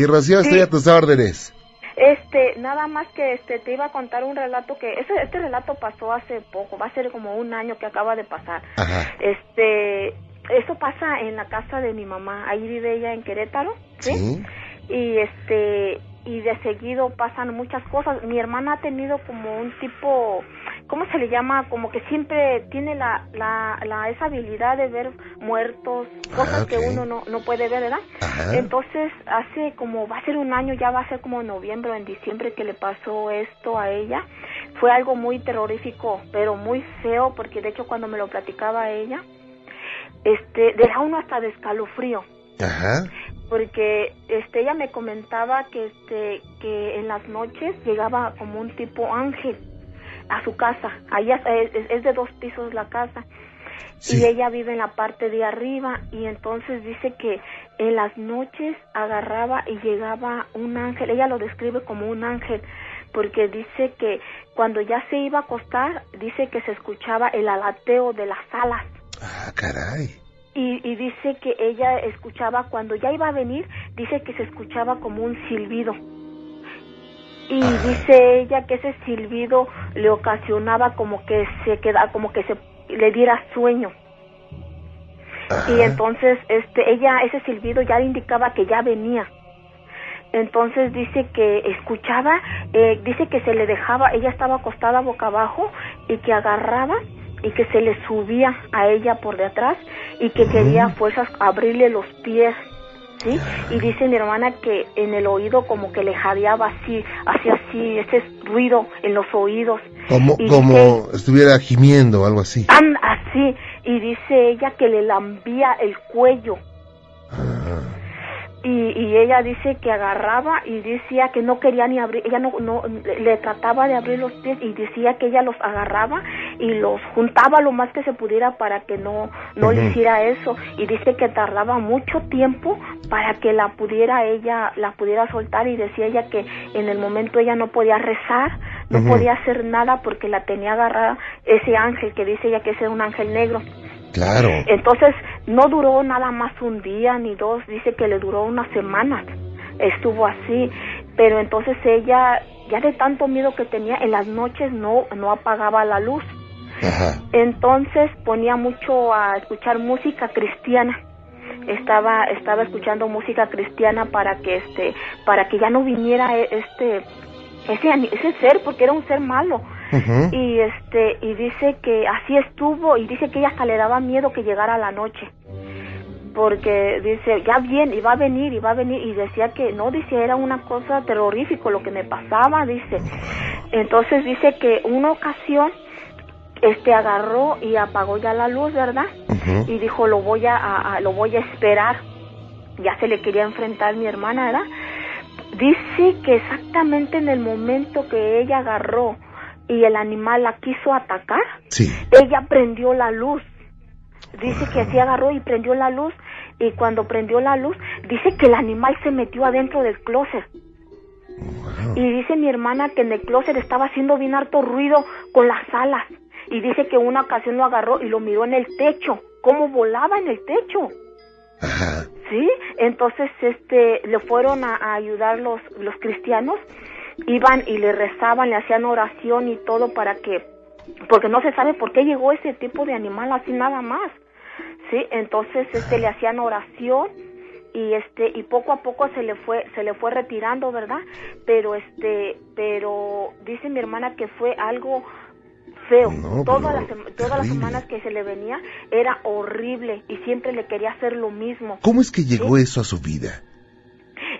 Y Rocío, estoy a tus órdenes. Este, nada más que este te iba a contar un relato que ese, este relato pasó hace poco, va a ser como un año que acaba de pasar. Ajá. Este, eso pasa en la casa de mi mamá, ahí vive ella en Querétaro, ¿sí? Sí. Y este y de seguido pasan muchas cosas. Mi hermana ha tenido como un tipo, ¿cómo se le llama? Como que siempre tiene la, la, la esa habilidad de ver muertos, cosas Ah, que uno no, no puede ver, ¿verdad? Ajá. Entonces, hace como, va a ser un año, ya va a ser como en noviembre o en diciembre que le pasó esto a ella. Fue algo muy terrorífico, pero muy feo, porque de hecho cuando me lo platicaba ella, este, deja uno hasta de escalofrío Ajá. porque este ella me comentaba que este que en las noches llegaba como un tipo ángel a su casa allá es, de dos pisos la casa Sí. y ella vive en la parte de arriba y entonces dice que en las noches agarraba y llegaba un ángel ella lo describe como un ángel porque dice que cuando ya se iba a acostar dice que se escuchaba el alateo de las alas Ah, caray. y, y dice que ella escuchaba cuando ya iba a venir, dice que se escuchaba como un silbido. Y Ajá. dice ella que ese silbido le ocasionaba como que se queda, como que se le diera sueño. Ajá. Y entonces este ella ese silbido ya le indicaba que ya venía. Entonces dice que escuchaba, eh, dice que se le dejaba, ella estaba acostada boca abajo y que agarraba y que se le subía a ella por detrás y que quería fuerzas abrirle los pies. ¿Sí? Y dice mi hermana que en el oído como que le jadeaba así, así, así, ese ruido en los oídos. Como, Y como estuviera gimiendo o algo así. Tan así. Y dice ella que le lambía el cuello. Ah, Y, y ella dice que agarraba y decía que no quería ni abrir, ella no, no le trataba de abrir los pies y decía que ella los agarraba y los juntaba lo más que se pudiera para que no, no le hiciera eso. Y dice que tardaba mucho tiempo para que la pudiera ella, la pudiera soltar y decía ella que en el momento ella no podía rezar, no podía hacer nada porque la tenía agarrada. Ese ángel que dice ella que es un ángel negro. Claro. Entonces no duró nada más un día ni dos, dice que le duró una semana. Estuvo así, pero entonces ella ya de tanto miedo que tenía en las noches no no apagaba la luz. Ajá. Entonces ponía mucho a escuchar música cristiana. Estaba estaba escuchando música cristiana para que este para que ya no viniera e- este ese ese ser porque era un ser malo Y este y dice que así estuvo y dice que ella hasta le daba miedo que llegara la noche. Porque dice ya bien y va a venir y va a venir y decía que no dice era una cosa terrorífico lo que me pasaba dice. Entonces dice que una ocasión este agarró y apagó ya la luz verdad y dijo lo voy a, a- a- lo voy a esperar ya se le quería enfrentar mi hermana verdad dice que exactamente en el momento que ella agarró y el animal la quiso atacar Sí. ella prendió la luz dice que así agarró y prendió la luz y cuando prendió la luz dice que el animal se metió adentro del closet Wow. y dice mi hermana que en el closet estaba haciendo bien harto ruido con las alas. Y dice que una ocasión lo agarró y lo miró en el techo. ¿Cómo volaba en el techo? Ajá. ¿Sí? Entonces, este, le fueron a, a ayudar los, los cristianos. Iban y le rezaban, le hacían oración y todo para que, porque no se sabe por qué llegó ese tipo de animal así nada más. ¿Sí? Entonces, este, le hacían oración y este y poco a poco se le fue se le fue retirando verdad pero este pero dice mi hermana que fue algo feo No, todas las todas las semanas que se le venía era horrible y siempre le quería hacer lo mismo ¿Cómo es que llegó eso a su vida?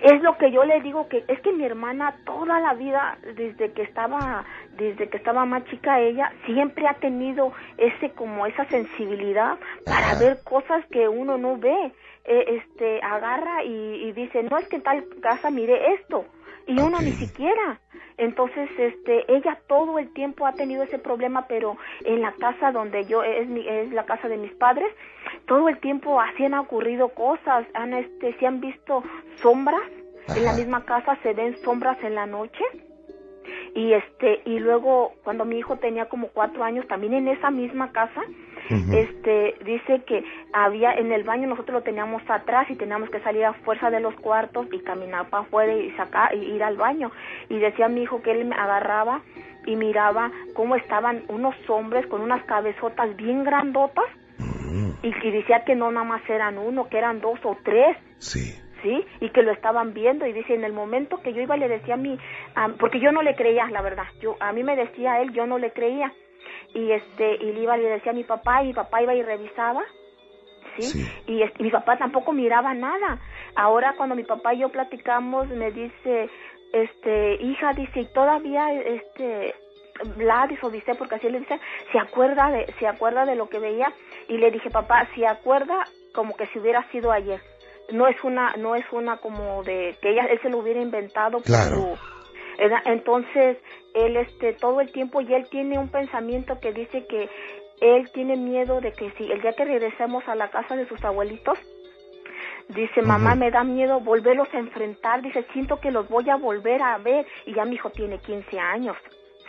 Es lo que yo le digo que es que mi hermana toda la vida desde que estaba desde que estaba más chica ella siempre ha tenido ese como esa sensibilidad para Ajá. ver cosas que uno no ve Eh, este agarra y, y dice no es que en tal casa miré esto y uno ni siquiera. Entonces este ella todo el tiempo ha tenido ese problema pero en la casa donde yo es mi, es la casa de mis padres todo el tiempo así han ocurrido cosas han este se han visto sombras en la misma casa se ven sombras en la noche y este y luego cuando mi hijo tenía como cuatro años también en esa misma casa Este dice que había en el baño nosotros lo teníamos atrás y teníamos que salir a fuerza de los cuartos y caminar para afuera y sacar y ir al baño y decía mi hijo que él me agarraba y miraba cómo estaban unos hombres con unas cabezotas bien grandotas y, y decía que no nada más eran uno, que eran dos o tres, Sí. ¿sí? Y que lo estaban viendo y dice, en el momento que yo iba le decía a mi, a- porque yo no le creía, la verdad, yo a mí me decía él, yo no le creía. Y este y le iba y le decía a mi papá y mi papá iba y revisaba. ¿Sí? Sí. Y, este, mi papá tampoco miraba nada. Ahora cuando mi papá y yo platicamos me dice, este, hija dice, y todavía este Gladys o dice porque así le dice, se acuerda de se acuerda de lo que veía y le dije, "Papá, se acuerda como que si hubiera sido ayer." No es una no es una como de que ella él se lo hubiera inventado por Claro. su- ¿verdad? Entonces, él este todo el tiempo y él tiene un pensamiento que dice que él tiene miedo de que si el día que regresemos a la casa de sus abuelitos Dice, mamá, me da miedo volverlos a enfrentar. Dice, siento que los voy a volver a ver. Y ya mi hijo tiene 15 años.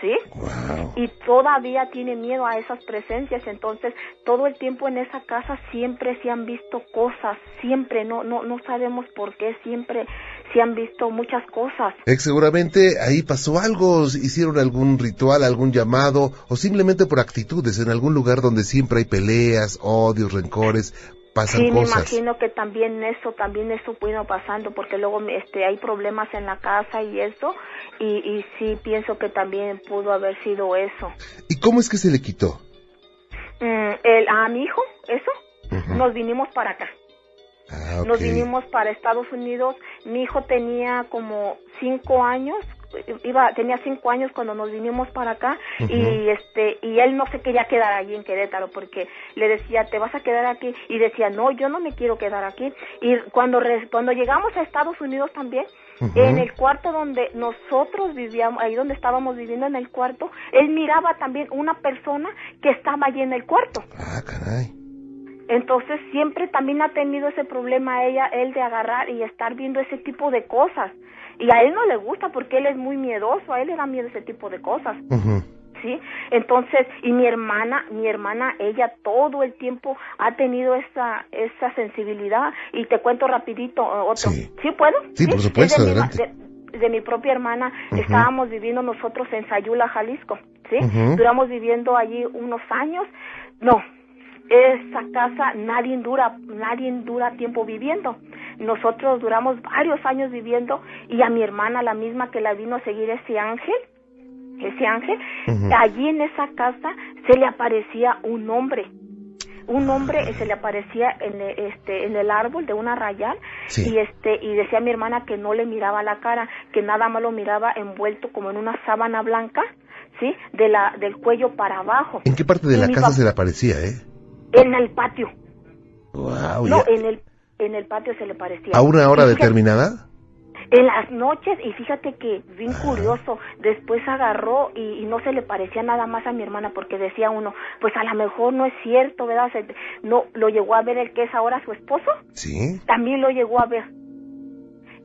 ¿Sí? Wow. y todavía tiene miedo a esas presencias entonces todo el tiempo en esa casa siempre se han visto cosas siempre no no no sabemos por qué siempre se han visto muchas cosas Ex, seguramente ahí pasó algo, hicieron algún ritual, algún llamado, o simplemente por actitudes, en algún lugar donde siempre hay peleas, odios, rencores, pasan sí me cosas. imagino que también eso también eso vino pasando porque luego este hay problemas en la casa y eso y, y sí pienso que también pudo haber sido eso ¿Y cómo es que se le quitó? Mm, el a mi hijo eso Ujú. nos vinimos para acá Ah. Nos vinimos para Estados Unidos. Mi hijo tenía como cinco años, iba tenía cinco años cuando nos vinimos para acá y este y él no se quería quedar allí en Querétaro porque le decía te vas a quedar aquí y decía no yo no me quiero quedar aquí y cuando re- cuando llegamos a Estados Unidos también en el cuarto donde nosotros vivíamos ahí donde estábamos viviendo en el cuarto él miraba también una persona que estaba allí en el cuarto Ah, caray. Entonces siempre también ha tenido ese problema ella, él de agarrar y estar viendo ese tipo de cosas. Y a él no le gusta porque él es muy miedoso, a él le da miedo ese tipo de cosas. ¿sí? Entonces, y mi hermana, mi hermana, ella todo el tiempo ha tenido esa esa sensibilidad y te cuento rapidito otro. Sí. puedo? Sí, por Es supuesto, de adelante. de- de mi propia hermana, estábamos viviendo nosotros en Sayula, Jalisco, ¿sí? Duramos viviendo allí unos años. No, esa casa nadie dura, nadie dura tiempo viviendo. Nosotros duramos varios años viviendo y a mi hermana, la misma que la vino a seguir ese ángel, ese ángel, allí en esa casa se le aparecía un hombre. Un hombre eh, se le aparecía en el, este en el árbol de una rayal Sí. y este y decía a mi hermana que no le miraba la cara, que nada más lo miraba envuelto como en una sábana blanca, ¿sí? De la del cuello para abajo. ¿En qué parte de Y la casa se le aparecía, eh? En el patio. Wow, No, ya. en el en el patio se le parecía. ¿A una hora fíjate- determinada? En las noches, y fíjate que, bien Ah. curioso, después agarró y, y no se le parecía nada más a mi hermana porque decía uno, pues a lo mejor no es cierto, ¿verdad? Se- no, lo llegó a ver el que es ahora su esposo, Sí. también lo llegó a ver.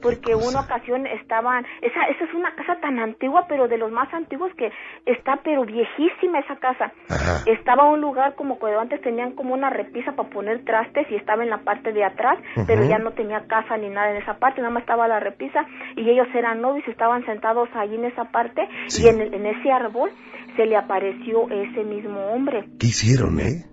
Porque una ocasión estaban, esa, esa es una casa tan antigua, pero de los más antiguos que está, pero viejísima esa casa. Ajá. Estaba un lugar como cuando antes tenían como una repisa para poner trastes y estaba en la parte de atrás, pero ya no tenía casa ni nada en esa parte, nada más estaba la repisa y ellos eran novios y estaban sentados allí en esa parte Sí. y en, en ese árbol se le apareció ese mismo hombre ¿Qué hicieron, eh?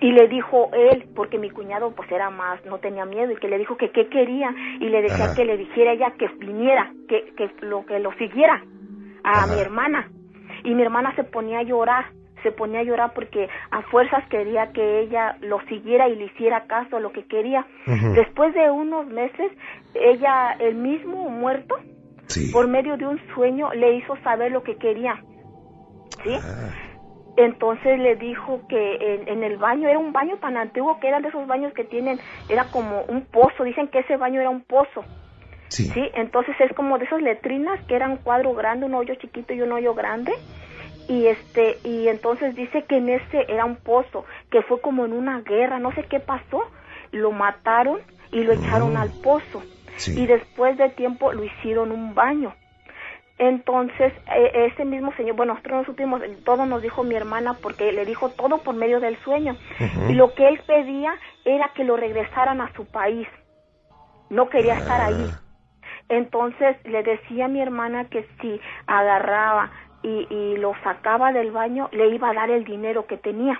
Y le dijo él, porque mi cuñado pues era más, no tenía miedo, y que le dijo que qué quería, y le decía Ajá. que le dijera ella que viniera, que, que lo que lo siguiera a Ajá. mi hermana. Y mi hermana se ponía a llorar, se ponía a llorar porque a fuerzas quería que ella lo siguiera y le hiciera caso a lo que quería. Después de unos meses, ella, el mismo muerto, Sí. por medio de un sueño, le hizo saber lo que quería. ¿Sí? Ah, Entonces le dijo que en, en el baño, era un baño tan antiguo que eran de esos baños que tienen, era como un pozo, dicen que ese baño era un pozo, sí. ¿sí? Entonces es como de esas letrinas que eran un cuadro grande, un hoyo chiquito y un hoyo grande, y este, y entonces dice que en ese era un pozo, que fue como en una guerra, no sé qué pasó, lo mataron y lo echaron Mm. al pozo, Sí. y después de tiempo lo hicieron un baño. Entonces, e- ese mismo señor, bueno, nosotros no supimos, todo nos dijo mi hermana porque le dijo todo por medio del sueño. Y lo que él pedía era que lo regresaran a su país. No quería estar ahí. Ah. Entonces le decía a mi hermana que si agarraba y, y lo sacaba del baño, le iba a dar el dinero que tenía.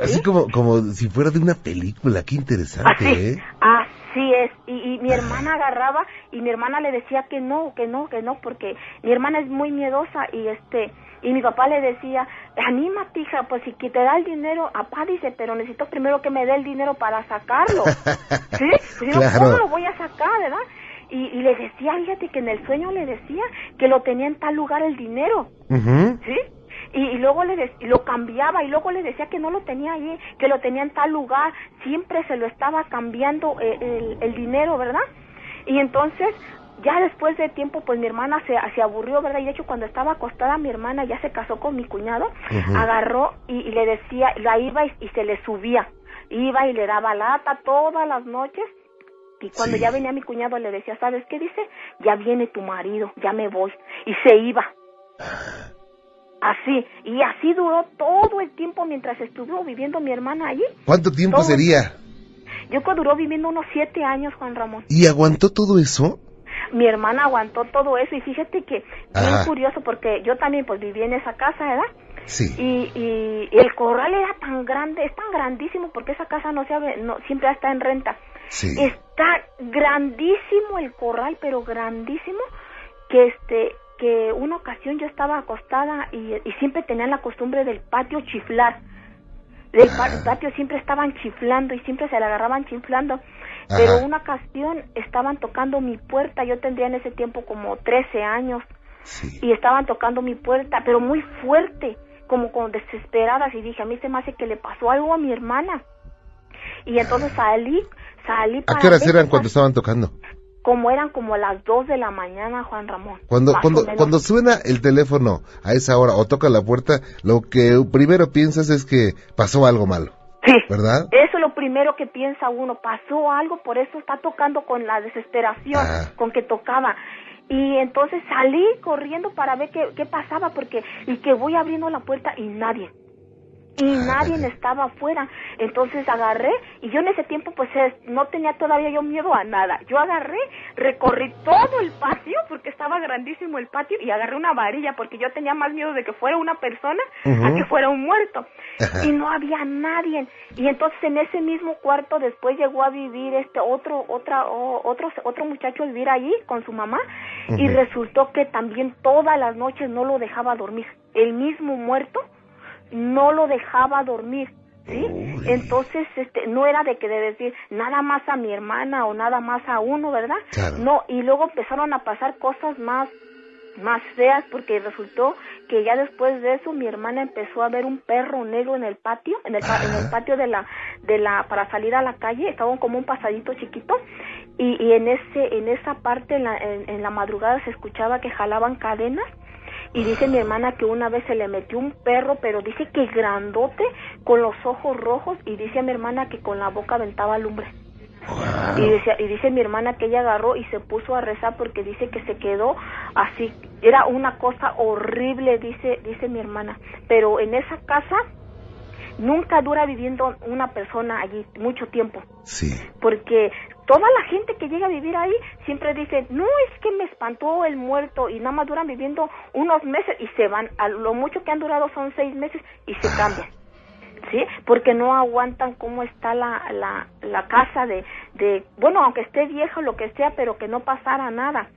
Así como, como si fuera de una película, qué interesante, Así, ¿eh? así es. Y, y mi hermana agarraba y mi hermana le decía que no, que no, que no, porque mi hermana es muy miedosa y este y mi papá le decía, anímate hija, pues si te da el dinero, papá dice, pero necesito primero que me dé el dinero para sacarlo. ¿Sí? Pues Claro. ¿cómo lo voy a sacar, verdad? Y, y le decía, fíjate que en el sueño le decía que lo tenía en tal lugar el dinero. ¿sí? Y, y luego le de- y lo cambiaba y luego le decía que no lo tenía allí, que lo tenía en tal lugar, siempre se lo estaba cambiando eh, el, el dinero, ¿verdad? Y entonces, ya después de tiempo, pues mi hermana se, se aburrió, ¿verdad? Y de hecho, cuando estaba acostada mi hermana, ya se casó con mi cuñado, agarró y, y le decía, la iba y, y se le subía, iba y le daba lata todas las noches. Y cuando Sí. ya venía mi cuñado le decía, ¿sabes qué dice? Ya viene tu marido, ya me voy. Y se iba. Así, y así duró todo el tiempo mientras estuvo viviendo mi hermana allí. ¿Cuánto tiempo Todo- sería? Yo que duró viviendo unos siete años, Juan Ramón. ¿Y aguantó todo eso? Mi hermana aguantó todo eso y fíjate que bien Ajá. curioso porque yo también pues viví en esa casa, ¿verdad? Sí. Y, y, y el corral era tan grande, es tan grandísimo porque esa casa no se abre, no, siempre está en renta. Sí. Está grandísimo el corral, pero grandísimo, que este que una ocasión yo estaba acostada y, y siempre tenían la costumbre del patio chiflar. Del pa- patio siempre estaban chiflando y siempre se la agarraban chiflando. Pero una ocasión estaban tocando mi puerta, yo tendría en ese tiempo como 13 años Sí. y estaban tocando mi puerta, pero muy fuerte, como con desesperadas y dije, a mí se me hace que le pasó algo a mi hermana. Y entonces salí, salí ¿A para qué horas eran cuando estaban tocando? Como eran como las 2 de la mañana, Juan Ramón. Cuando, cuando, cuando suena el teléfono a esa hora o toca la puerta, lo que primero piensas es que pasó algo malo, Sí. ¿verdad? Eso es lo primero que piensa uno, pasó algo, por eso está tocando con la desesperación Ah. con que tocaba. Y entonces salí corriendo para ver qué, qué pasaba, porque, y que voy abriendo la puerta y nadie. Y nadie estaba afuera. Entonces agarré, y yo en ese tiempo pues es- no tenía todavía yo miedo a nada. Yo agarré, recorrí todo el patio, porque estaba grandísimo el patio, y agarré una varilla, porque yo tenía más miedo de que fuera una persona a que fuera un muerto. Y no había nadie. Y entonces en ese mismo cuarto después llegó a vivir este otro otra otro otro muchacho a vivir allí con su mamá y resultó que también todas las noches no lo dejaba dormir. El mismo muerto no lo dejaba dormir. ¿Sí? Entonces, este, no era de que de decir nada más a mi hermana o nada más a uno, ¿verdad? Claro. No, y luego empezaron a pasar cosas más más feas porque resultó que ya después de eso mi hermana empezó a ver un perro negro en el patio, en el, en el patio de la de la para salir a la calle, estaba como un pasadito chiquito y, y en ese en esa parte en la, en, en la madrugada se escuchaba que jalaban cadenas y dice mi hermana que una vez se le metió un perro, pero dice que grandote con los ojos rojos y dice mi hermana que con la boca aventaba lumbre. Y, decía, y dice mi hermana que ella agarró y se puso a rezar porque dice que se quedó así. Era una cosa horrible, dice, dice mi hermana. Pero en esa casa nunca dura viviendo una persona allí mucho tiempo. Sí. Porque toda la gente que llega a vivir ahí siempre dice, no es que me espantó el muerto y nada más duran viviendo unos meses y se van. A lo mucho que han durado son seis meses y se cambian. ¿sí? Porque no aguantan cómo está la, la, la casa de, de, bueno, aunque esté vieja o lo que sea, pero que no pasara nada.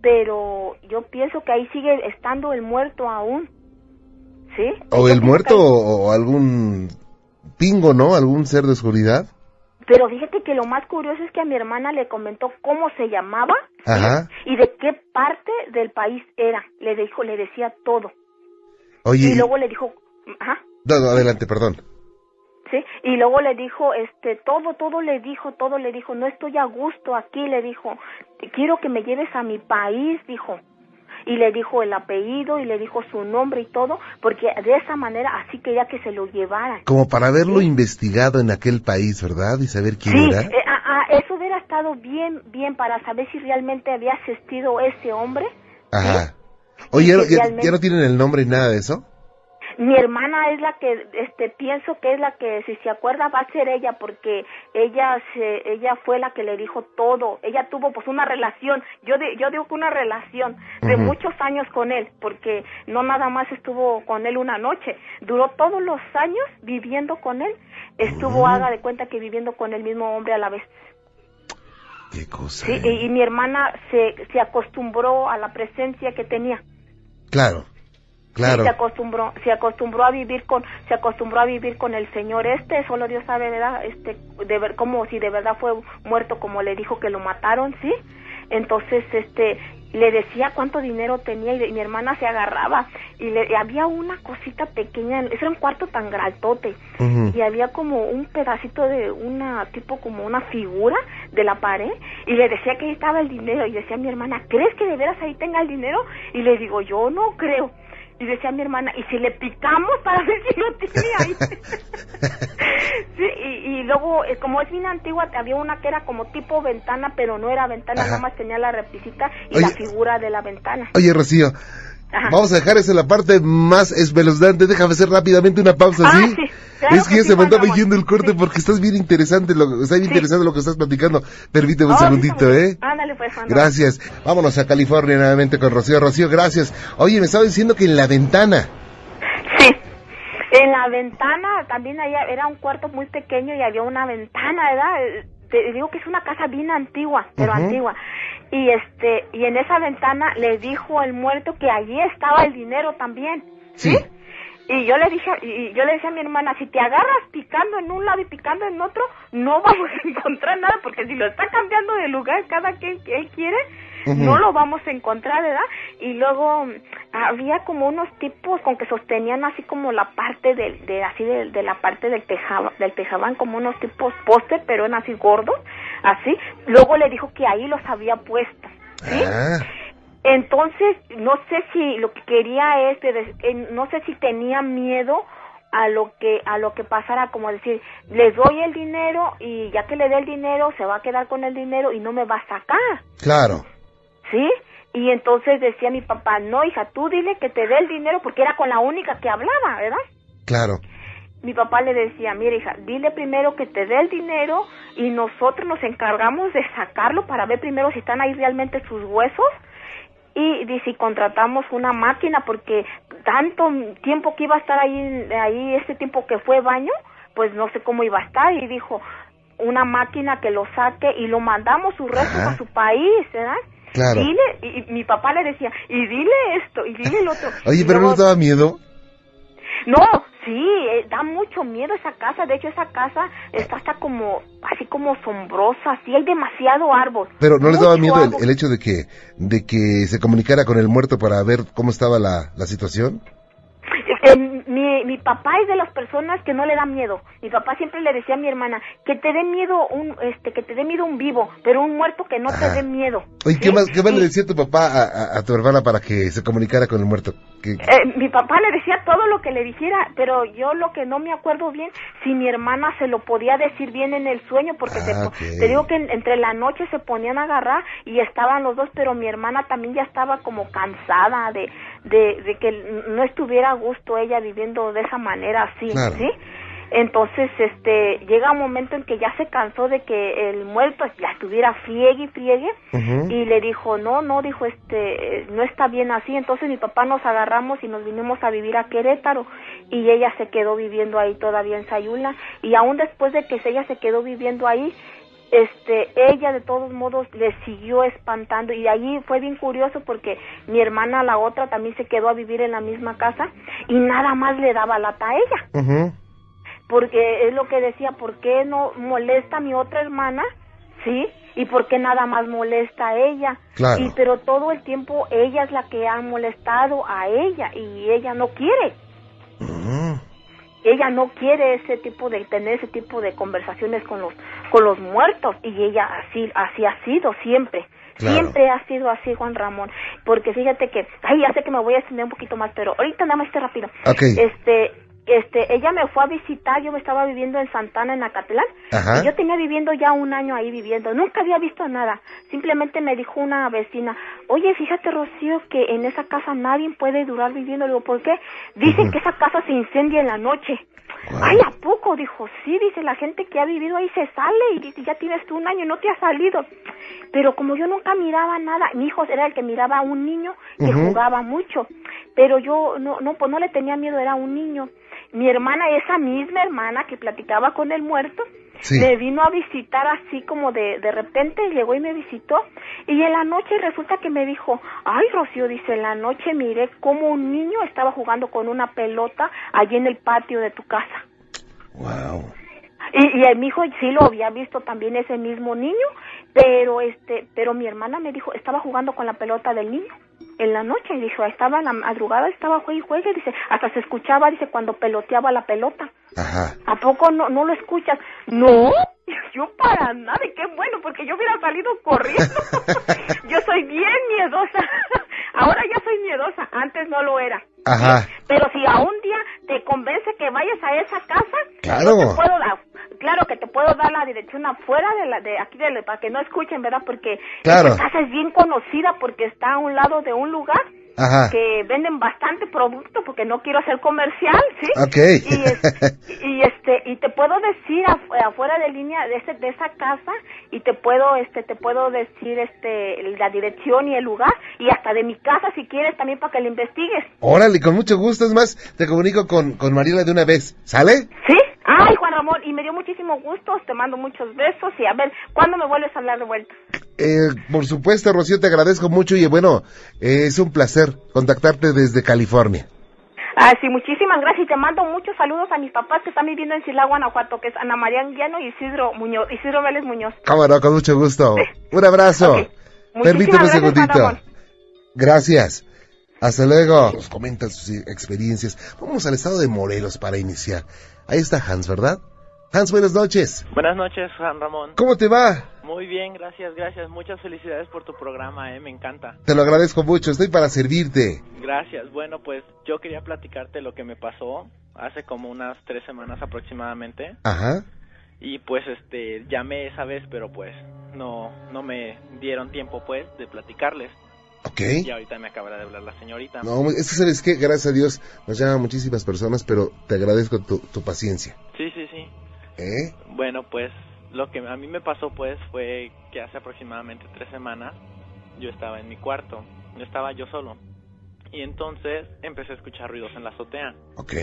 Pero yo pienso que ahí sigue estando el muerto aún, ¿sí? O el muerto que o algún pingo, ¿no? Algún ser de oscuridad. Pero fíjate que lo más curioso es que a mi hermana le comentó cómo se llamaba y de qué parte del país era. Le dijo, le decía todo. Oye, Y luego le dijo, ajá. no, no, adelante, perdón. Sí, y luego le dijo, este, todo, todo le dijo, todo le dijo, no estoy a gusto aquí, le dijo, quiero que me lleves a mi país, dijo. Y le dijo el apellido y le dijo su nombre y todo, porque de esa manera así quería que se lo llevaran. Como para haberlo Sí. investigado en aquel país, ¿verdad? Y saber quién Sí, era. eh, ah, ah, eso hubiera estado bien, bien para saber si realmente había asistido ese hombre, Ajá. Oye, ¿ya, ya, no tienen el nombre ni nada de eso? Mi hermana es la que, este, pienso que es la que, si se acuerda, va a ser ella, porque ella se, ella fue la que le dijo todo. Ella tuvo, pues, una relación. Yo, yo digo que una relación de muchos años con él, porque no nada más estuvo con él una noche. Duró todos los años viviendo con él. Estuvo, haga de cuenta que viviendo con el mismo hombre a la vez. Qué cosa. Sí, y, y, mi hermana se, se acostumbró a la presencia que tenía. Claro. Claro. se acostumbró, se acostumbró a vivir con, se acostumbró a vivir con el señor este, solo Dios sabe, ¿verdad? Este, de ver, como si de verdad fue muerto, como le dijo que lo mataron, ¿sí? Entonces, este, le decía cuánto dinero tenía y, mi hermana se agarraba y le había una cosita pequeña, ese era un cuarto tan grandote y había como un pedacito de una tipo como una figura de la pared y le decía que ahí estaba el dinero y decía mi hermana, ¿crees que de veras ahí tenga el dinero? Y le digo, yo no creo y decía mi hermana, ¿y si le picamos para ver si lo tiene ahí? sí, y, luego, eh, como es bien antigua, había una que era como tipo ventana, pero no era ventana, nada más tenía la replicita y la figura de la ventana. Oye, Rocío, Vamos a dejar esa la parte más espeluznante. Déjame hacer rápidamente una pausa, ah, ¿sí? es que, ya se me andaba yendo el corte porque estás bien interesante, lo, está bien interesante lo que estás platicando. Permíteme un oh, segundito, ¿eh? Ándale, pues, Gracias. Vámonos a California nuevamente con Rocío. Rocío, gracias. Oye, me estaba diciendo que en la ventana. Sí. En la ventana también había, era un cuarto muy pequeño y había una ventana, ¿verdad? Te digo que es una casa bien antigua, pero antigua y este y en esa ventana le dijo el muerto que allí estaba el dinero también. Sí, y yo le dije y yo le decía a mi hermana si te agarras picando en un lado y picando en otro no vamos a encontrar nada porque si lo está cambiando de lugar cada que no lo vamos a encontrar, ¿verdad? Y luego había como unos tipos con que sostenían así como la parte del, de, así de, la parte del tejaba, del tejaban como unos tipos póster, pero eran así gordos, así. Luego le dijo que ahí los había puesto, ¿sí? Ah. Entonces, no sé si lo que quería es, no sé si tenía miedo a lo que a lo que pasara como decir les doy el dinero y ya que le dé el dinero se va a quedar con el dinero y no me va a sacar claro ¿sí? Y entonces decía mi papá, no, hija, tú dile que te dé el dinero porque era con la única que hablaba, ¿verdad? Claro. Mi papá le decía, mira, hija, dile primero que te dé el dinero y nosotros nos encargamos de sacarlo para ver primero si están ahí realmente sus huesos y, si contratamos una máquina porque tanto tiempo que iba a estar ahí, ahí ese tiempo que fue baño, pues no sé cómo iba a estar y dijo una máquina que lo saque y lo mandamos sus restos a su país, ¿verdad? Claro. Dile, y, mi papá le decía, y dile esto, y dile el otro. Oye, pero no daba miedo. No, sí, eh, da mucho miedo esa casa. De hecho, esa casa está hasta como, así como asombrosa. Sí, hay demasiado árbol. Pero no les daba miedo el, hecho de que, de que se comunicara con el muerto para ver cómo estaba la, la situación. Eh, mi, mi papá es de las personas que no le da miedo. Mi papá siempre le decía a mi hermana que te dé miedo un este que te dé miedo un vivo, pero un muerto que no te dé miedo. Oye, ¿qué más qué más le decía tu papá a, a, tu hermana para que se comunicara con el muerto? Eh, mi papá le decía todo lo que le dijera, pero yo lo que no me acuerdo bien si mi hermana se lo podía decir bien en el sueño porque ah, te, digo que entre la noche se ponían a agarrar y estaban los dos, pero mi hermana también ya estaba como cansada de de, de que no estuviera a gusto ella viviendo de esa manera así, ¿sí? Entonces, este, llega un momento en que ya se cansó de que el muerto ya estuviera friegue y friegue y le dijo, no, no, dijo, este, no está bien así. Entonces mi papá nos agarramos y nos vinimos a vivir a Querétaro y ella se quedó viviendo ahí todavía en Sayula y aún después de que ella se quedó viviendo ahí, este ella de todos modos le siguió espantando. Y allí fue bien curioso porque mi hermana la otra también se quedó a vivir en la misma casa y nada más le daba lata a ella. Porque es lo que decía por qué no molesta a mi otra hermana sí y por qué nada más molesta a ella y pero todo el tiempo ella es la que ha molestado a ella y ella no quiere. Ella no quiere ese tipo de tener ese tipo de conversaciones con los con los muertos. Y ella así así ha sido siempre. Siempre ha sido así Juan Ramón. Porque fíjate que ay ya sé que me voy a extender un poquito más pero ahorita nada más este rápido. Okay. este este, ella me fue a visitar, yo me estaba viviendo en Santana, en Acatlán, y yo tenía viviendo ya un año ahí viviendo, nunca había visto nada, simplemente me dijo una vecina, oye, fíjate Rocío, que en esa casa nadie puede durar viviendo, le digo, ¿por qué? Dicen que esa casa se incendia en la noche. Ay, ¿a poco? Dijo, sí, dice, la gente que ha vivido ahí se sale y dice, ya tienes tú un año y no te has salido. Pero como yo nunca miraba nada, mi hijo era el que miraba a un niño que jugaba mucho, pero yo no, no, pues no le tenía miedo, era un niño. Mi hermana, esa misma hermana que platicaba con el muerto, Sí. me vino a visitar así como de, de repente, llegó y me visitó, y en la noche resulta que me dijo, ay Rocío, dice, en la noche miré como un niño estaba jugando con una pelota allí en el patio de tu casa. Wow. Y, y mi hijo sí lo había visto también ese mismo niño, pero este, pero mi hermana me dijo, estaba jugando con la pelota del niño en la noche, y dijo, estaba la madrugada, estaba juegue y juegue, dice, hasta se escuchaba, dice, cuando peloteaba la pelota. Ajá. ¿A poco no, no lo escuchas? No, yo para nada, y qué bueno, porque yo hubiera salido corriendo. yo soy bien miedosa. Ahora ya soy miedosa, antes no lo era. Ajá. Pero si a un día te convence que vayas a esa casa, Claro. yo te puedo dar, claro que te puedo dar la dirección afuera de la de aquí de para que no escuchen, ¿verdad? Porque Claro. esa casa es bien conocida porque está a un lado de un lugar Ajá. que venden bastante producto porque no quiero hacer comercial, ¿sí? Ok. Y, es- y este y te puedo decir afu- afuera de línea de ese, de esa casa y te puedo este te puedo decir este la dirección y el lugar y hasta de mi casa si quieres también para que la investigues. Órale, con mucho gusto. Es más, te comunico con, con Mariela de una vez. ¿Sale? ¿Sí? Ay, Juan Ramón, y me dio muchísimo gusto, te mando muchos besos y a ver, ¿cuándo me vuelves a hablar de vuelta? Eh, por supuesto, Rocío, te agradezco mucho y bueno, eh, es un placer contactarte desde California. Ah, sí, muchísimas gracias y te mando muchos saludos a mis papás que están viviendo en Silao, Guanajuato, que es Ana María Anguiano y Isidro Muñoz, Isidro Vélez Muñoz. Cómo no, con mucho gusto. Un abrazo. Ok. Muchísimas Permíteme un segundito. Ramón. Gracias. Hasta luego. Nos comentan sus experiencias. Vamos al estado de Morelos para iniciar. Ahí está Hans, ¿verdad? Hans, buenas noches. Buenas noches, Juan Ramón. ¿Cómo te va? Muy bien, gracias, gracias. Muchas felicidades por tu programa, eh, me encanta. Te lo agradezco mucho. Estoy para servirte. Gracias. Bueno, pues yo quería platicarte lo que me pasó hace como unas tres semanas aproximadamente. Ajá. Y pues este, llamé esa vez, pero pues no, no me dieron tiempo pues de platicarles. Ok. Y ahorita me acaba de hablar la señorita. No, es que sabes qué, gracias a Dios nos llaman muchísimas personas, pero te agradezco tu, tu paciencia. Sí, sí. ¿Eh? Bueno, pues lo que a mí me pasó pues fue que hace aproximadamente tres semanas yo estaba en mi cuarto, estaba yo solo. Y entonces empecé a escuchar ruidos en la azotea. Ok.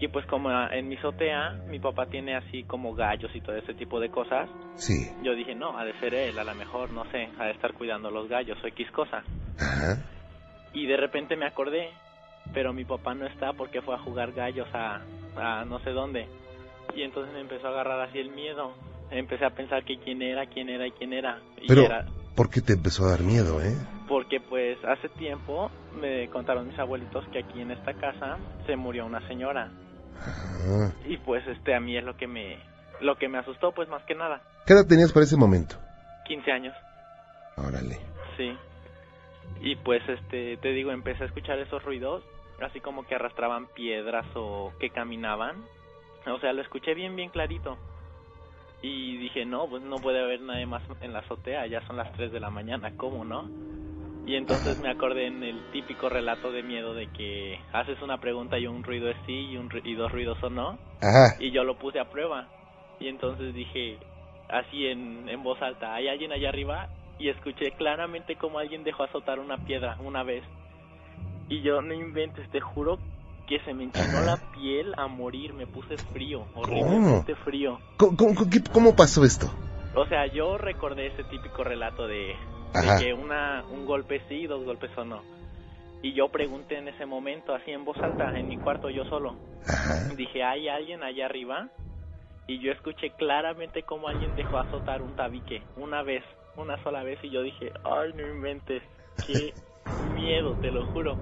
Y pues como en mi azotea mi papá tiene así como gallos y todo ese tipo de cosas, Sí. yo dije, no, ha de ser él, a lo mejor, no sé, ha de estar cuidando los gallos o X cosa. Ajá. Y de repente me acordé, pero mi papá no está porque fue a jugar gallos a, a no sé dónde. Y entonces me empezó a agarrar así el miedo. Empecé a pensar que quién era, quién era y quién era. Y Pero, era ¿por qué te empezó a dar miedo, eh? porque pues hace tiempo me contaron mis abuelitos que aquí en esta casa se murió una señora. Ajá. Y pues este a mí es lo que me lo que me asustó pues más que nada. ¿Qué edad tenías para ese momento? 15 años. Órale. Sí. Y pues este, te digo, empecé a escuchar esos ruidos, así como que arrastraban piedras o que caminaban. O sea, lo escuché bien, bien clarito. Y dije, no, pues no puede haber nadie más en la azotea, ya son las 3 de la mañana, ¿cómo no? Y entonces me acordé en el típico relato de miedo de que haces una pregunta y un ruido es sí y, un, y dos ruidos son no. Ajá. Y yo lo puse a prueba. Y entonces dije, así en, en voz alta, ¿hay alguien allá arriba? Y escuché claramente como alguien dejó azotar una piedra una vez. Y yo, no inventes, te juro que se me enchinó Ajá. la piel a morir, me puse frío, horriblemente frío. ¿Cómo, cómo- cómo pasó esto? O sea, yo recordé ese típico relato de, de que una, un golpe sí, dos golpes o no. Y yo pregunté en ese momento, así en voz alta, en mi cuarto yo solo. Ajá. Dije, ¿hay alguien allá arriba? Y yo escuché claramente cómo alguien dejó azotar un tabique, una vez, una sola vez, y yo dije, ay, no inventes, qué miedo, te lo juro.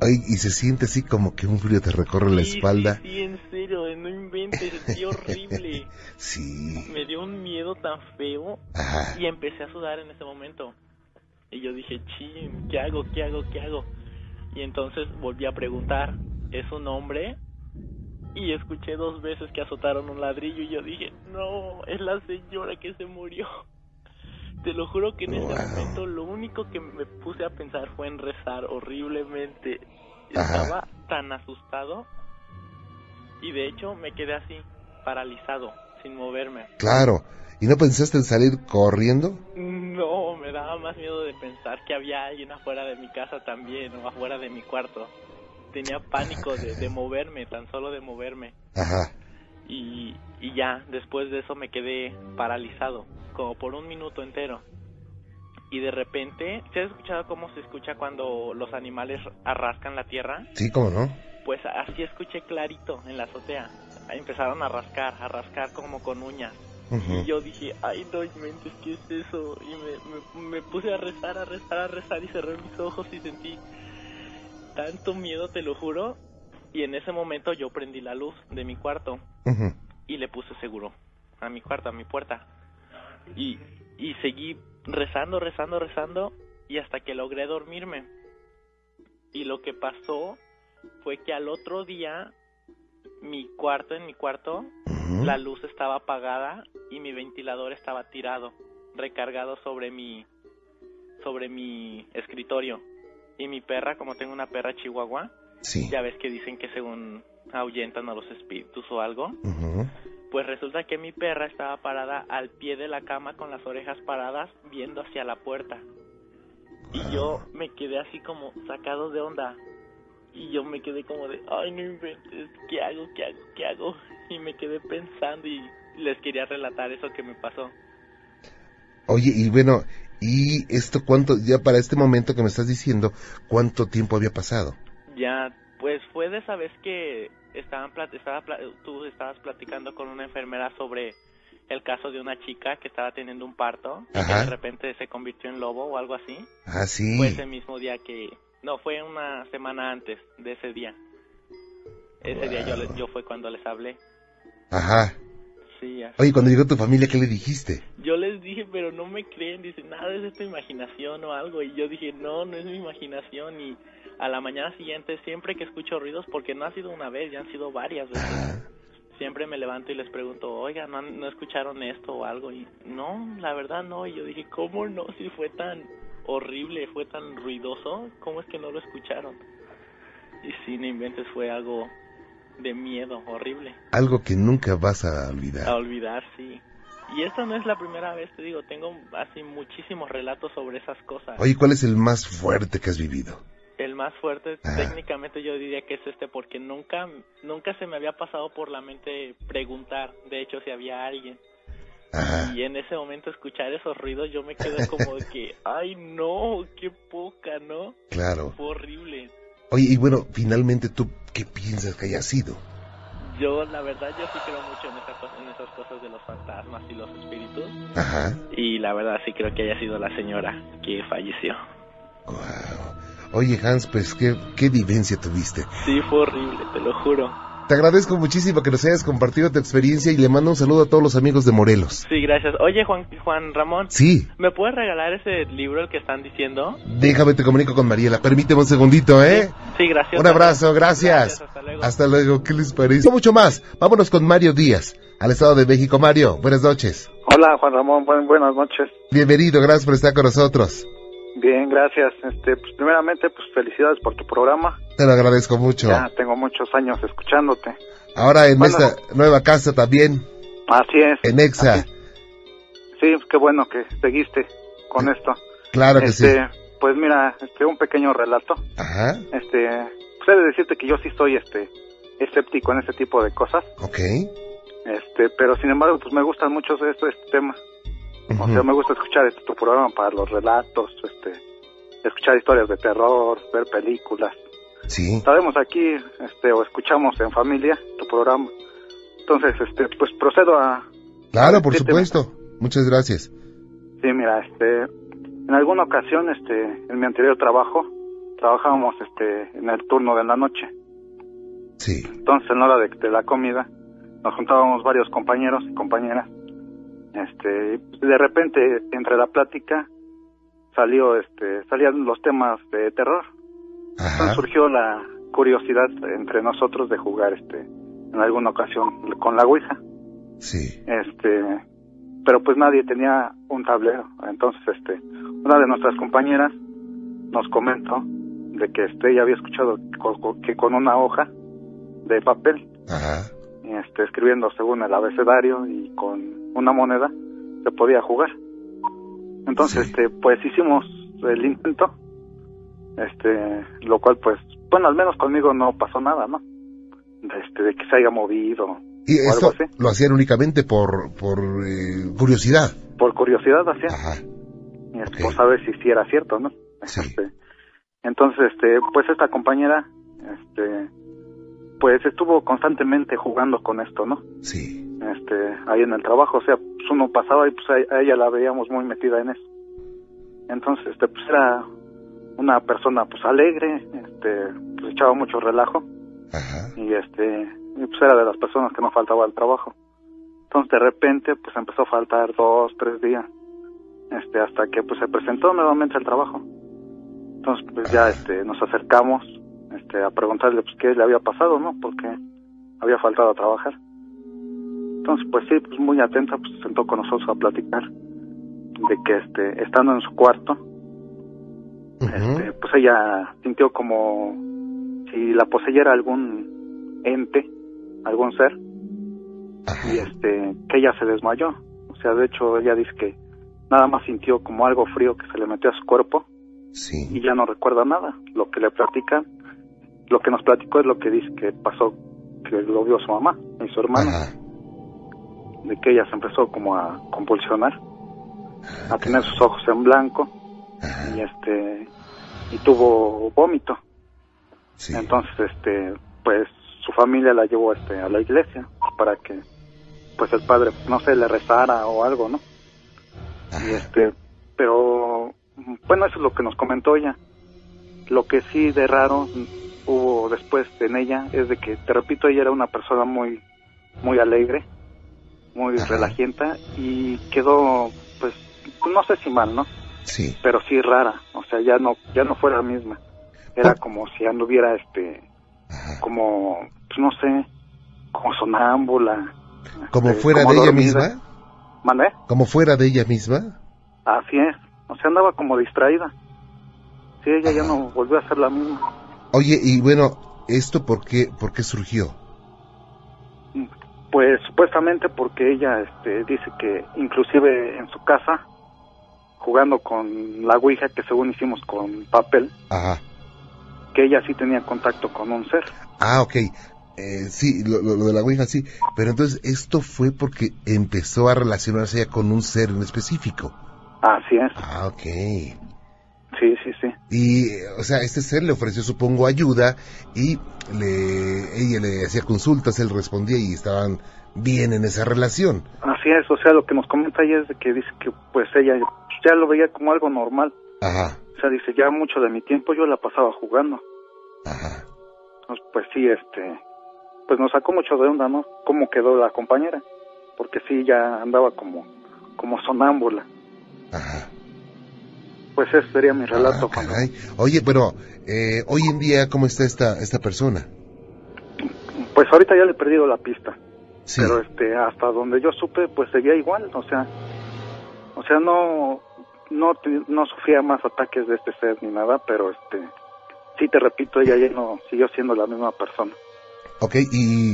Ay, y se siente así como que un frío te recorre la espalda. Sí, sí, en serio, no inventes, sentí horrible. Sí. Me dio un miedo tan feo Ajá. y empecé a sudar en ese momento. Y yo dije, chin, ¿qué hago? ¿Qué hago? ¿Qué hago? Y entonces volví a preguntar, ¿es un hombre? y escuché dos veces que azotaron un ladrillo y yo dije, no, es la señora que se murió. Te lo juro que en ese momento lo único que me puse a pensar fue en rezar horriblemente. Estaba tan asustado y de hecho me quedé así, paralizado, sin moverme. Claro. ¿Y no pensaste en salir corriendo? No, me daba más miedo de pensar que había alguien afuera de mi casa también o afuera de mi cuarto. Tenía pánico de, de moverme, tan solo de moverme. Ajá. Y, y ya, después de eso me quedé paralizado, como por un minuto entero. Y de repente, ¿te has escuchado cómo se escucha cuando los animales arrascan la tierra? Sí, ¿cómo no? Pues así escuché clarito en la azotea. Empezaron a rascar, a rascar como con uñas. Y yo dije, ay, no mentes, ¿qué es eso? Y me, me, puse a rezar, a rezar, a rezar y cerré mis ojos y sentí tanto miedo, te lo juro. Y en ese momento yo prendí la luz de mi cuarto y le puse seguro a mi cuarto, a mi puerta. Y, y seguí rezando, rezando, rezando y hasta que logré dormirme. Y lo que pasó fue que al otro día mi cuarto, en mi cuarto, la luz estaba apagada y mi ventilador estaba tirado, recargado sobre mi sobre mi escritorio. Y mi perra, como tengo una perra chihuahua, ya ves que dicen que según ahuyentan a los espíritus o algo, pues resulta que mi perra estaba parada al pie de la cama con las orejas paradas viendo hacia la puerta. Y yo me quedé así como sacado de onda. Y yo me quedé como de, ay, no inventes, ¿qué hago? ¿Qué hago? ¿Qué hago? Y me quedé pensando y les quería relatar eso que me pasó. Oye, y bueno, ¿y esto cuánto, ya para este momento que me estás diciendo, cuánto tiempo había pasado? Ya, pues fue de esa vez que estaban estaba, tú estabas platicando con una enfermera sobre el caso de una chica que estaba teniendo un parto y que de repente se convirtió en lobo o algo así. Ah, sí. Fue ese mismo día que no, fue una semana antes de ese día. Ese día yo, yo fue cuando les hablé. Ajá. Sí, Oye, cuando llegó tu familia, ¿qué le dijiste? Yo les dije, pero no me creen. Dicen, nada, es tu imaginación o algo. Y yo dije, no, no es mi imaginación. Y a la mañana siguiente, siempre que escucho ruidos, porque no ha sido una vez, ya han sido varias veces. Siempre me levanto y les pregunto, oiga, ¿no, ¿no escucharon esto o algo? Y no, la verdad no. Y yo dije, ¿cómo no? Si fue tan horrible, fue tan ruidoso, ¿cómo es que no lo escucharon? Y si no inventes, fue algo de miedo, horrible. Algo que nunca vas a olvidar. A olvidar, sí. Y esta no es la primera vez, te digo, tengo así muchísimos relatos sobre esas cosas. Oye, ¿cuál es el más fuerte que has vivido? El más fuerte, técnicamente yo diría que es este, porque nunca, nunca se me había pasado por la mente preguntar, de hecho, si había alguien. Y en ese momento escuchar esos ruidos yo me quedé como de que, ay no, qué poca, ¿no? Claro. Fue horrible. Oye, y bueno, finalmente tú, ¿qué piensas que haya sido? Yo, la verdad, yo sí creo mucho en, en esas cosas de los fantasmas y los espíritus. Ajá. Y la verdad sí creo que haya sido la señora que falleció. Wow. Oye, Hans, pues, ¿qué, qué vivencia tuviste? Sí, fue horrible, te lo juro. Te agradezco muchísimo que nos hayas compartido tu experiencia y le mando un saludo a todos los amigos de Morelos. Sí, gracias. Oye, Juan, Juan Ramón. Sí. ¿Me puedes regalar ese libro el que están diciendo? Déjame te comunico con Mariela. Permíteme un segundito, ¿eh? Sí, gracias. Un abrazo, gracias. hasta luego. Hasta luego. ¿Qué les parece? Mucho más. Vámonos con Mario Díaz, al Estado de México. Mario, buenas noches. Hola, Juan Ramón. buenas noches. Bienvenido. Gracias por estar con nosotros. Bien, gracias. Este, pues primeramente, pues felicidades por tu programa. Te lo agradezco mucho. Ya tengo muchos años escuchándote. Ahora en esta nueva casa también. Así es. En Exa. Sí, qué bueno que seguiste con esto. Claro que este, sí. Pues mira, este, un pequeño relato. Ajá. Este, pues he de decirte que yo sí soy, este, escéptico en ese tipo de cosas. Ok. Este, pero sin embargo, pues me gustan mucho esto, este tema. O sea, me gusta escuchar este, tu programa para los relatos, este, escuchar historias de terror, ver películas. Sí. Sabemos aquí, este, o escuchamos en familia tu programa. Entonces, este, pues procedo a... Claro, por supuesto. Muchas gracias. Sí, mira, este, en alguna ocasión, este, en mi anterior trabajo, trabajábamos, este, en el turno de la noche. Sí. Entonces, en la hora de, de la comida, nos juntábamos varios compañeros y compañeras. Este, de repente, entre la plática, salió, este, salían los temas de terror. Ajá. Entonces surgió la curiosidad entre nosotros de jugar este en alguna ocasión con la Ouija. Sí. Este, pero pues nadie tenía un tablero. Entonces, este, una de nuestras compañeras nos comentó de que este, ella había escuchado que con una hoja de papel, este, escribiendo según el abecedario y con una moneda, se podía jugar. Entonces, este, pues hicimos el intento, este, lo cual pues, bueno, al menos conmigo no pasó nada, ¿no? Este, de que se haya movido. ¿Y esto lo hacían únicamente por, por eh, curiosidad? Por curiosidad hacían. Ajá. Y Por saber si, si era cierto, ¿no? Este, entonces, este, pues esta compañera, este, pues estuvo constantemente jugando con esto, ¿no? Sí. Este, ahí en el trabajo, o sea, pues uno pasaba y pues a, ella la veíamos muy metida en eso. Entonces, este, pues era una persona pues alegre, este, pues echaba mucho relajo. Ajá. Y este, y pues era de las personas que no faltaba al trabajo. Entonces de repente pues empezó a faltar dos, tres días, este, hasta que pues se presentó nuevamente al trabajo. Entonces, pues ya este, nos acercamos este, a preguntarle pues, qué le había pasado, ¿no? Porque había faltado a trabajar. Entonces, pues sí, pues muy atenta, pues se sentó con nosotros a platicar de que este, estando en su cuarto, este, pues ella sintió como si la poseyera algún ente, algún ser, y este, que ella se desmayó. O sea, de hecho, ella dice que nada más sintió como algo frío que se le metió a su cuerpo y ya no recuerda nada. Lo que le platican, lo que nos platicó es lo que dice que pasó, que lo vio su mamá y su hermano. De que ella se empezó como a convulsionar, a tener sus ojos en blanco y este y tuvo vómito. Entonces, este, pues su familia la llevó este a la iglesia para que pues el padre no sé le rezara o algo, ¿no? Y este, pero bueno, eso es lo que nos comentó ella. Lo que sí de raro después en ella es de que, te repito, ella era una persona muy, muy alegre, muy relajienta y quedó, pues, no sé si mal, ¿no? Sí. Pero sí rara, o sea, ya no, ya no fue la misma. Era como si anduviera, este, como, pues no sé, como sonámbula. ¿Como este, fuera de ella misma? ¿Mande? ¿Como fuera de ella misma? Así es. O sea, andaba como distraída. Sí, ella ya no volvió a ser la misma. Oye, y bueno, ¿esto por qué, por qué surgió? Pues supuestamente porque ella este, dice que inclusive en su casa, jugando con la Ouija que según hicimos con papel, Ajá. que ella sí tenía contacto con un ser. Ah, ok. Eh, sí, lo, lo, de la Ouija sí. Pero entonces esto fue porque empezó a relacionarse ya con un ser en específico. Así es. Ah, ok. Sí, sí, sí. Y, o sea, este ser le ofreció, supongo, ayuda y le, ella le hacía consultas, él respondía y estaban bien en esa relación. Así es, o sea, lo que nos comenta ella es de que dice que pues ella ya lo veía como algo normal. Ajá. O sea, dice, ya mucho de mi tiempo yo la pasaba jugando. Ajá. Pues, pues sí, este, pues nos sacó mucho de onda, ¿no? Cómo quedó la compañera, porque sí, ya andaba como, como sonámbula. Ajá. Pues ese sería mi relato. Ah, Oye, pero eh, hoy en día, ¿cómo está esta, esta persona? Pues ahorita ya le he perdido la pista. Sí. Pero este, hasta donde yo supe, pues seguía igual, o sea, o sea, no, no, no sufría más ataques de este ser ni nada, pero este, sí te repito, ella ya no siguió siendo la misma persona. Ok, ¿y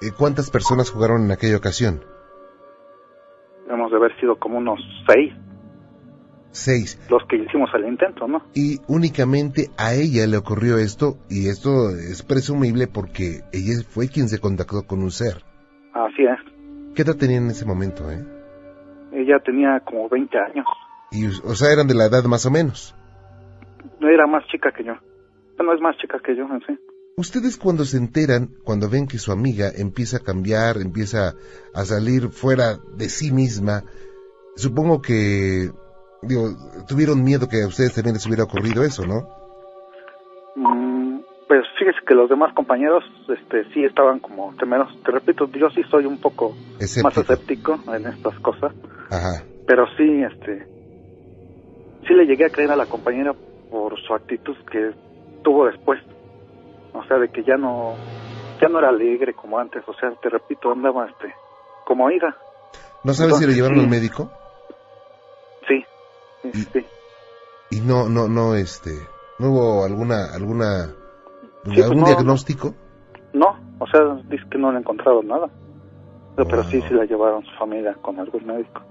eh, cuántas personas jugaron en aquella ocasión? Hemos de haber sido como unos seis. Seis. Los que hicimos el intento, ¿no? Y únicamente a ella le ocurrió esto, y esto es presumible porque ella fue quien se contactó con un ser. Así es. ¿Qué edad tenía en ese momento, eh? Ella tenía como 20 años. Y, o sea, eran de la edad más o menos. No era más chica que yo. No es más chica que yo, en sí. Ustedes cuando se enteran, cuando ven que su amiga empieza a cambiar, empieza a salir fuera de sí misma, supongo que digo, tuvieron miedo que a ustedes también les hubiera ocurrido eso, ¿no? Mm, pues fíjese que los demás compañeros este sí estaban como temerosos. Te repito, yo sí soy un poco más escéptico en estas cosas. Ajá. Pero sí, este, sí le llegué a creer a la compañera por su actitud que tuvo después. O sea, de que ya no, ya no era alegre como antes, o sea, te repito, andaba este, como ida. ¿No sabes si le llevaron al médico? Sí, Y- no, no, no, este, no hubo alguna, alguna, pues algún no, diagnóstico. No, o sea, dice que no le encontraron nada. Pero, pero sí, sí la llevaron su familia con algún médico.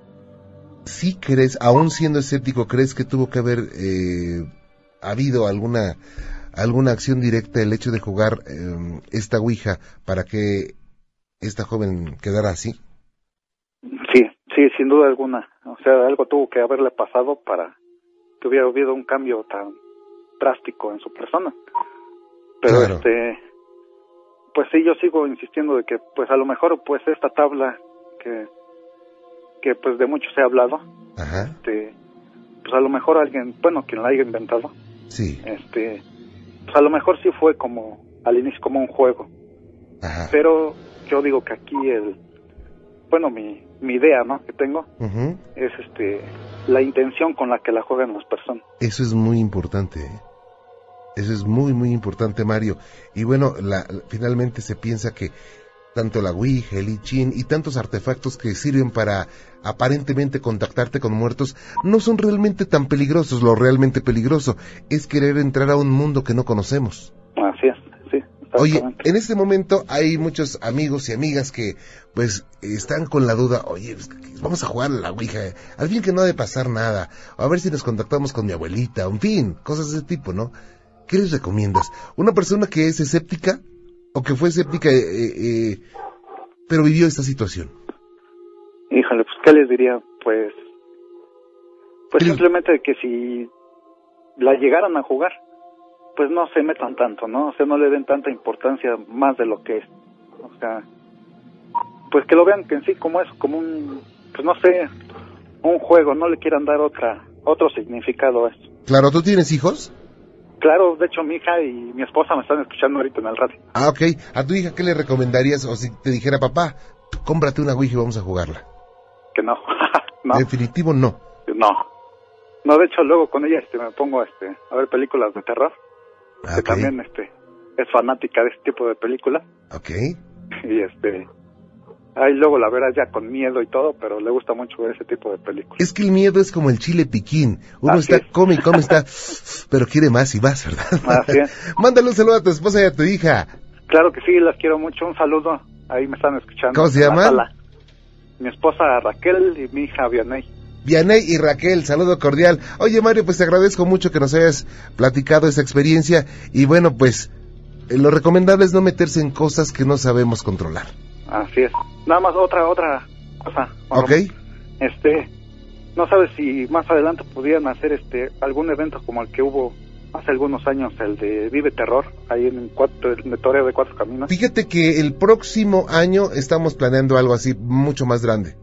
¿Sí crees, aún siendo escéptico, crees que tuvo que haber eh, habido alguna, alguna acción directa el hecho de jugar eh, esta Ouija para que esta joven quedara así? Sí, sin duda alguna. O sea, algo tuvo que haberle pasado para que hubiera habido un cambio tan drástico en su persona. Pero Claro. este, pues sí, yo sigo insistiendo de que, pues a lo mejor, pues esta tabla que, que pues de mucho se ha hablado, Ajá, este, pues a lo mejor alguien, bueno, quien la haya inventado, sí, este, pues a lo mejor sí fue como al inicio como un juego. ajá. Pero yo digo que aquí el, bueno, mi, mi idea, ¿no? Que tengo es este la intención con la que la juegan las personas. Eso es muy importante. ¿eh? Eso es muy, muy importante, Mario. Y bueno, la- finalmente se piensa que tanto la Ouija, el I Ching y tantos artefactos que sirven para aparentemente contactarte con muertos no son realmente tan peligrosos. Lo realmente peligroso es querer entrar a un mundo que no conocemos. Así es. Oye, en este momento hay muchos amigos y amigas que pues están con la duda, oye, pues, vamos a jugar a la Ouija, al fin que no ha de pasar nada, a ver si nos contactamos con mi abuelita, en fin, cosas de ese tipo, ¿no? ¿Qué les recomiendas? ¿Una persona que es escéptica o que fue escéptica eh, eh, pero vivió esta situación? Híjole, pues, ¿qué les diría? Pues, pues ¿Qué les- simplemente que si la llegaran a jugar, pues no se metan tanto, ¿no? O sea, no le den tanta importancia más de lo que es. O sea, pues que lo vean que en sí como es, como un, pues no sé, un juego, no le quieran dar otra, otro significado a esto. Claro, ¿tú tienes hijos? Claro, de hecho mi hija y mi esposa me están escuchando ahorita en el radio. Ah, ok. ¿A tu hija qué le recomendarías? O si te dijera, papá, cómprate una Ouija y vamos a jugarla. Que no, no. Definitivo no. No. No, de hecho luego con ella este me pongo este a ver películas de terror, Ah, que ok. también este es fanática de este tipo de películas Ok. y este ahí luego la verás ya con miedo y todo, pero le gusta mucho ver ese tipo de películas. Es que el miedo es como el chile piquín. Uno Así está, es. come y come, está, pero quiere más y más, ¿verdad? Así es. Mándale un saludo a tu esposa y a tu hija. Claro que sí, las quiero mucho, un saludo. Ahí me están escuchando. ¿Cómo se sala. Mi esposa Raquel y mi hija Vianey. Vianey y Raquel, saludo cordial. Oye, Mario, pues te agradezco mucho que nos hayas platicado esa experiencia. Y bueno, pues eh, lo recomendable es no meterse en cosas que no sabemos controlar. Así es. Nada más otra otra cosa. ¿Ok? Este, no sabes si más adelante pudieran hacer este algún evento como el que hubo hace algunos años, el de Vive Terror, ahí en cuatro, el de Toreo de Cuatro Caminos. Fíjate que el próximo año estamos planeando algo así mucho más grande.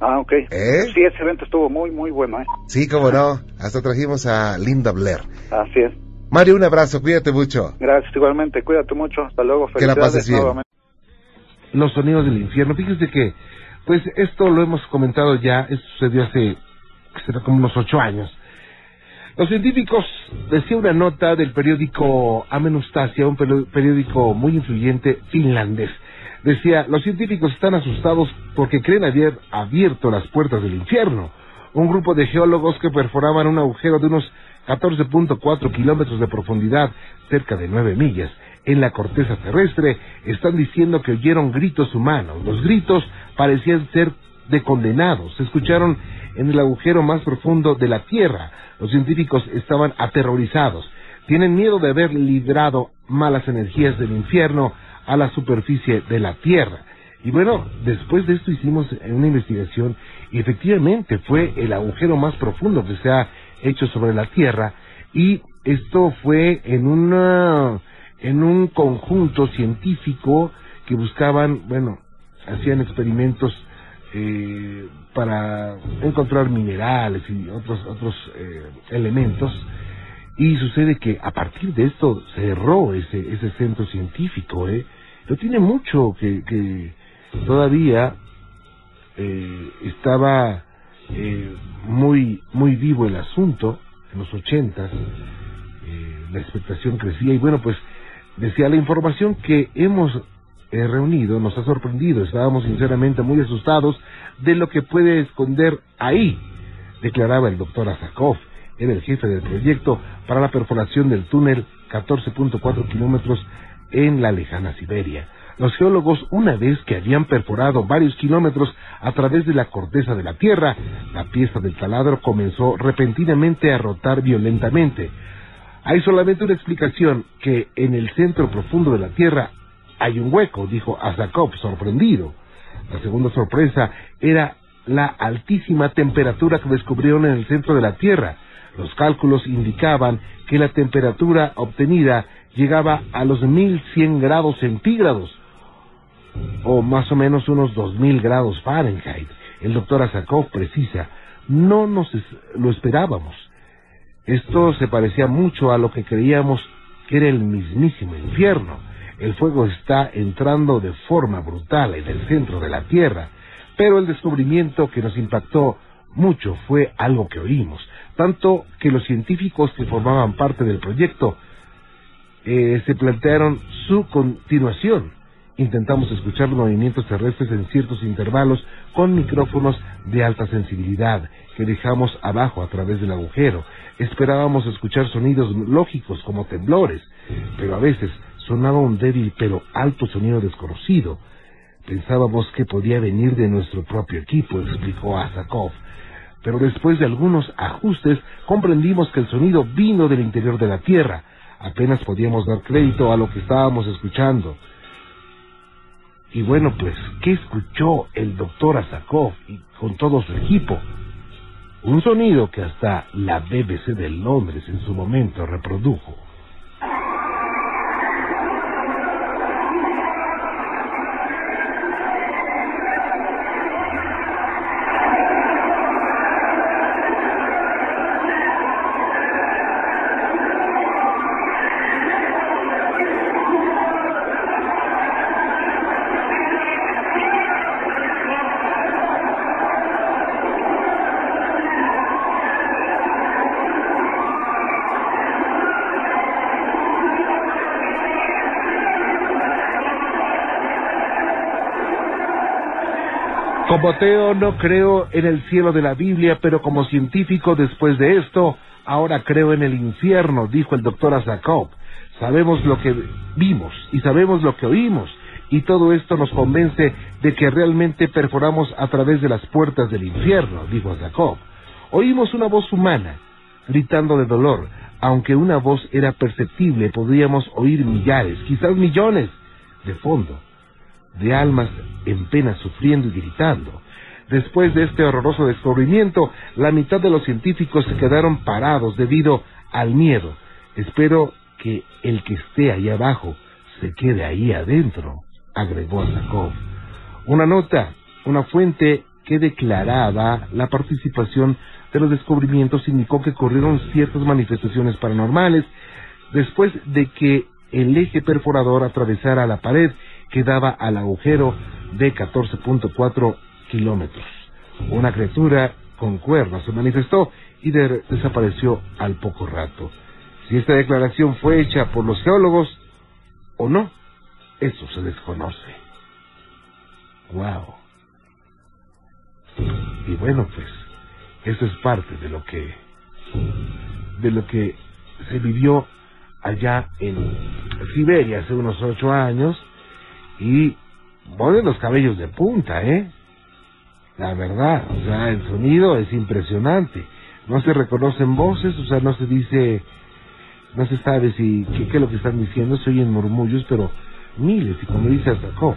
Ah, ok. ¿Eh? Sí, ese evento estuvo muy, muy bueno, ¿eh? Sí, cómo no. Hasta trajimos a Linda Blair. Así es. Mario, un abrazo, cuídate mucho. Gracias igualmente, cuídate mucho, hasta luego, Que la felicidades pases bien. nuevamente. los sonidos del infierno. Fíjese que, pues esto lo hemos comentado ya, esto sucedió hace será como unos ocho años. Los científicos, decía una nota del periódico Amenustasia, un peri- periódico muy influyente finlandés, decía, los científicos están asustados porque creen haber abierto las puertas del infierno. Un grupo de geólogos que perforaban un agujero de unos 14.4 kilómetros de profundidad, cerca de 9 millas, en la corteza terrestre, están diciendo que oyeron gritos humanos. Los gritos parecían ser de condenados. Se escucharon en el agujero más profundo de la Tierra. Los científicos estaban aterrorizados. Tienen miedo de haber librado malas energías del infierno a la superficie de la Tierra. Y bueno, después de esto hicimos una investigación y efectivamente fue el agujero más profundo que se ha hecho sobre la Tierra y esto fue en una en un conjunto científico que buscaban, bueno, hacían experimentos eh, para encontrar minerales y otros otros eh, elementos y sucede que a partir de esto cerró ese ese centro científico, eh, no tiene mucho que, que todavía eh, estaba eh, muy muy vivo el asunto en los ochentas eh, la expectación crecía y bueno pues decía la información que hemos eh, reunido nos ha sorprendido. Estábamos sinceramente muy asustados de lo que puede esconder ahí, declaraba el doctor Azakov. Era el jefe del proyecto para la perforación del túnel 14.4 kilómetros en la lejana Siberia. Los geólogos, una vez que habían perforado varios kilómetros a través de la corteza de la Tierra, la pieza del taladro comenzó repentinamente a rotar violentamente. Hay solamente una explicación, que en el centro profundo de la Tierra hay un hueco, dijo Azakov, sorprendido. La segunda sorpresa era la altísima temperatura que descubrieron en el centro de la Tierra. Los cálculos indicaban que la temperatura obtenida llegaba a los 1100 grados centígrados, o más o menos unos 2000 grados Fahrenheit. El doctor Azakov precisa, no nos lo esperábamos. Esto se parecía mucho a lo que creíamos que era el mismísimo infierno. El fuego está entrando de forma brutal en el centro de la Tierra, pero el descubrimiento que nos impactó mucho fue algo que oímos, tanto que los científicos que formaban parte del proyecto eh, se plantearon su continuación. Intentamos escuchar los movimientos terrestres en ciertos intervalos con micrófonos de alta sensibilidad que dejamos abajo a través del agujero. Esperábamos escuchar sonidos lógicos como temblores, pero a veces sonaba un débil pero alto sonido desconocido. Pensábamos que podía venir de nuestro propio equipo, explicó Azakov. Pero después de algunos ajustes comprendimos que el sonido vino del interior de la Tierra. Apenas podíamos dar crédito a lo que estábamos escuchando. Y bueno, pues, ¿qué escuchó el doctor Azakov y con todo su equipo? Un sonido que hasta la BBC de Londres en su momento reprodujo. Como ateo no creo en el cielo de la Biblia, pero como científico después de esto, ahora creo en el infierno, dijo el doctor Azakov. Sabemos lo que vimos y sabemos lo que oímos, y todo esto nos convence de que realmente perforamos a través de las puertas del infierno, dijo Azakov. Oímos una voz humana, gritando de dolor. Aunque una voz era perceptible, podríamos oír millares, quizás millones, de fondo de almas en pena sufriendo y gritando. Después de este horroroso descubrimiento, la mitad de los científicos se quedaron parados debido al miedo. Espero que el que esté ahí abajo se quede ahí adentro, agregó Zakov. Una nota, una fuente que declaraba la participación de los descubrimientos indicó que ocurrieron ciertas manifestaciones paranormales después de que el eje perforador atravesara la pared que daba al agujero de 14.4 kilómetros. Una criatura con cuernos se manifestó y desapareció al poco rato. Si esta declaración fue hecha por los geólogos o no, eso se desconoce. Wow. Y bueno, pues, eso es parte de lo que, de lo que se vivió allá en Siberia hace unos ocho años y ponen los cabellos de punta, ¿eh? La verdad, o sea, el sonido es impresionante. No se reconocen voces, o sea, no se dice, no se sabe si qué, es lo que están diciendo, se oyen murmullos, pero miles, y como dice Azakov,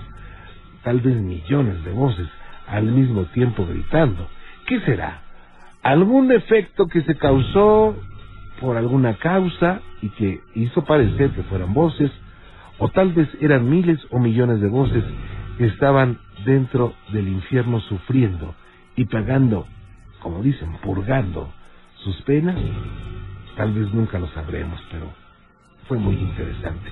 tal vez millones de voces al mismo tiempo gritando. ¿Qué será? ¿Algún defecto que se causó por alguna causa y que hizo parecer que fueran voces? O tal vez eran miles o millones de voces que estaban dentro del infierno sufriendo y pagando, como dicen, purgando sus penas, tal vez nunca lo sabremos, pero fue muy interesante.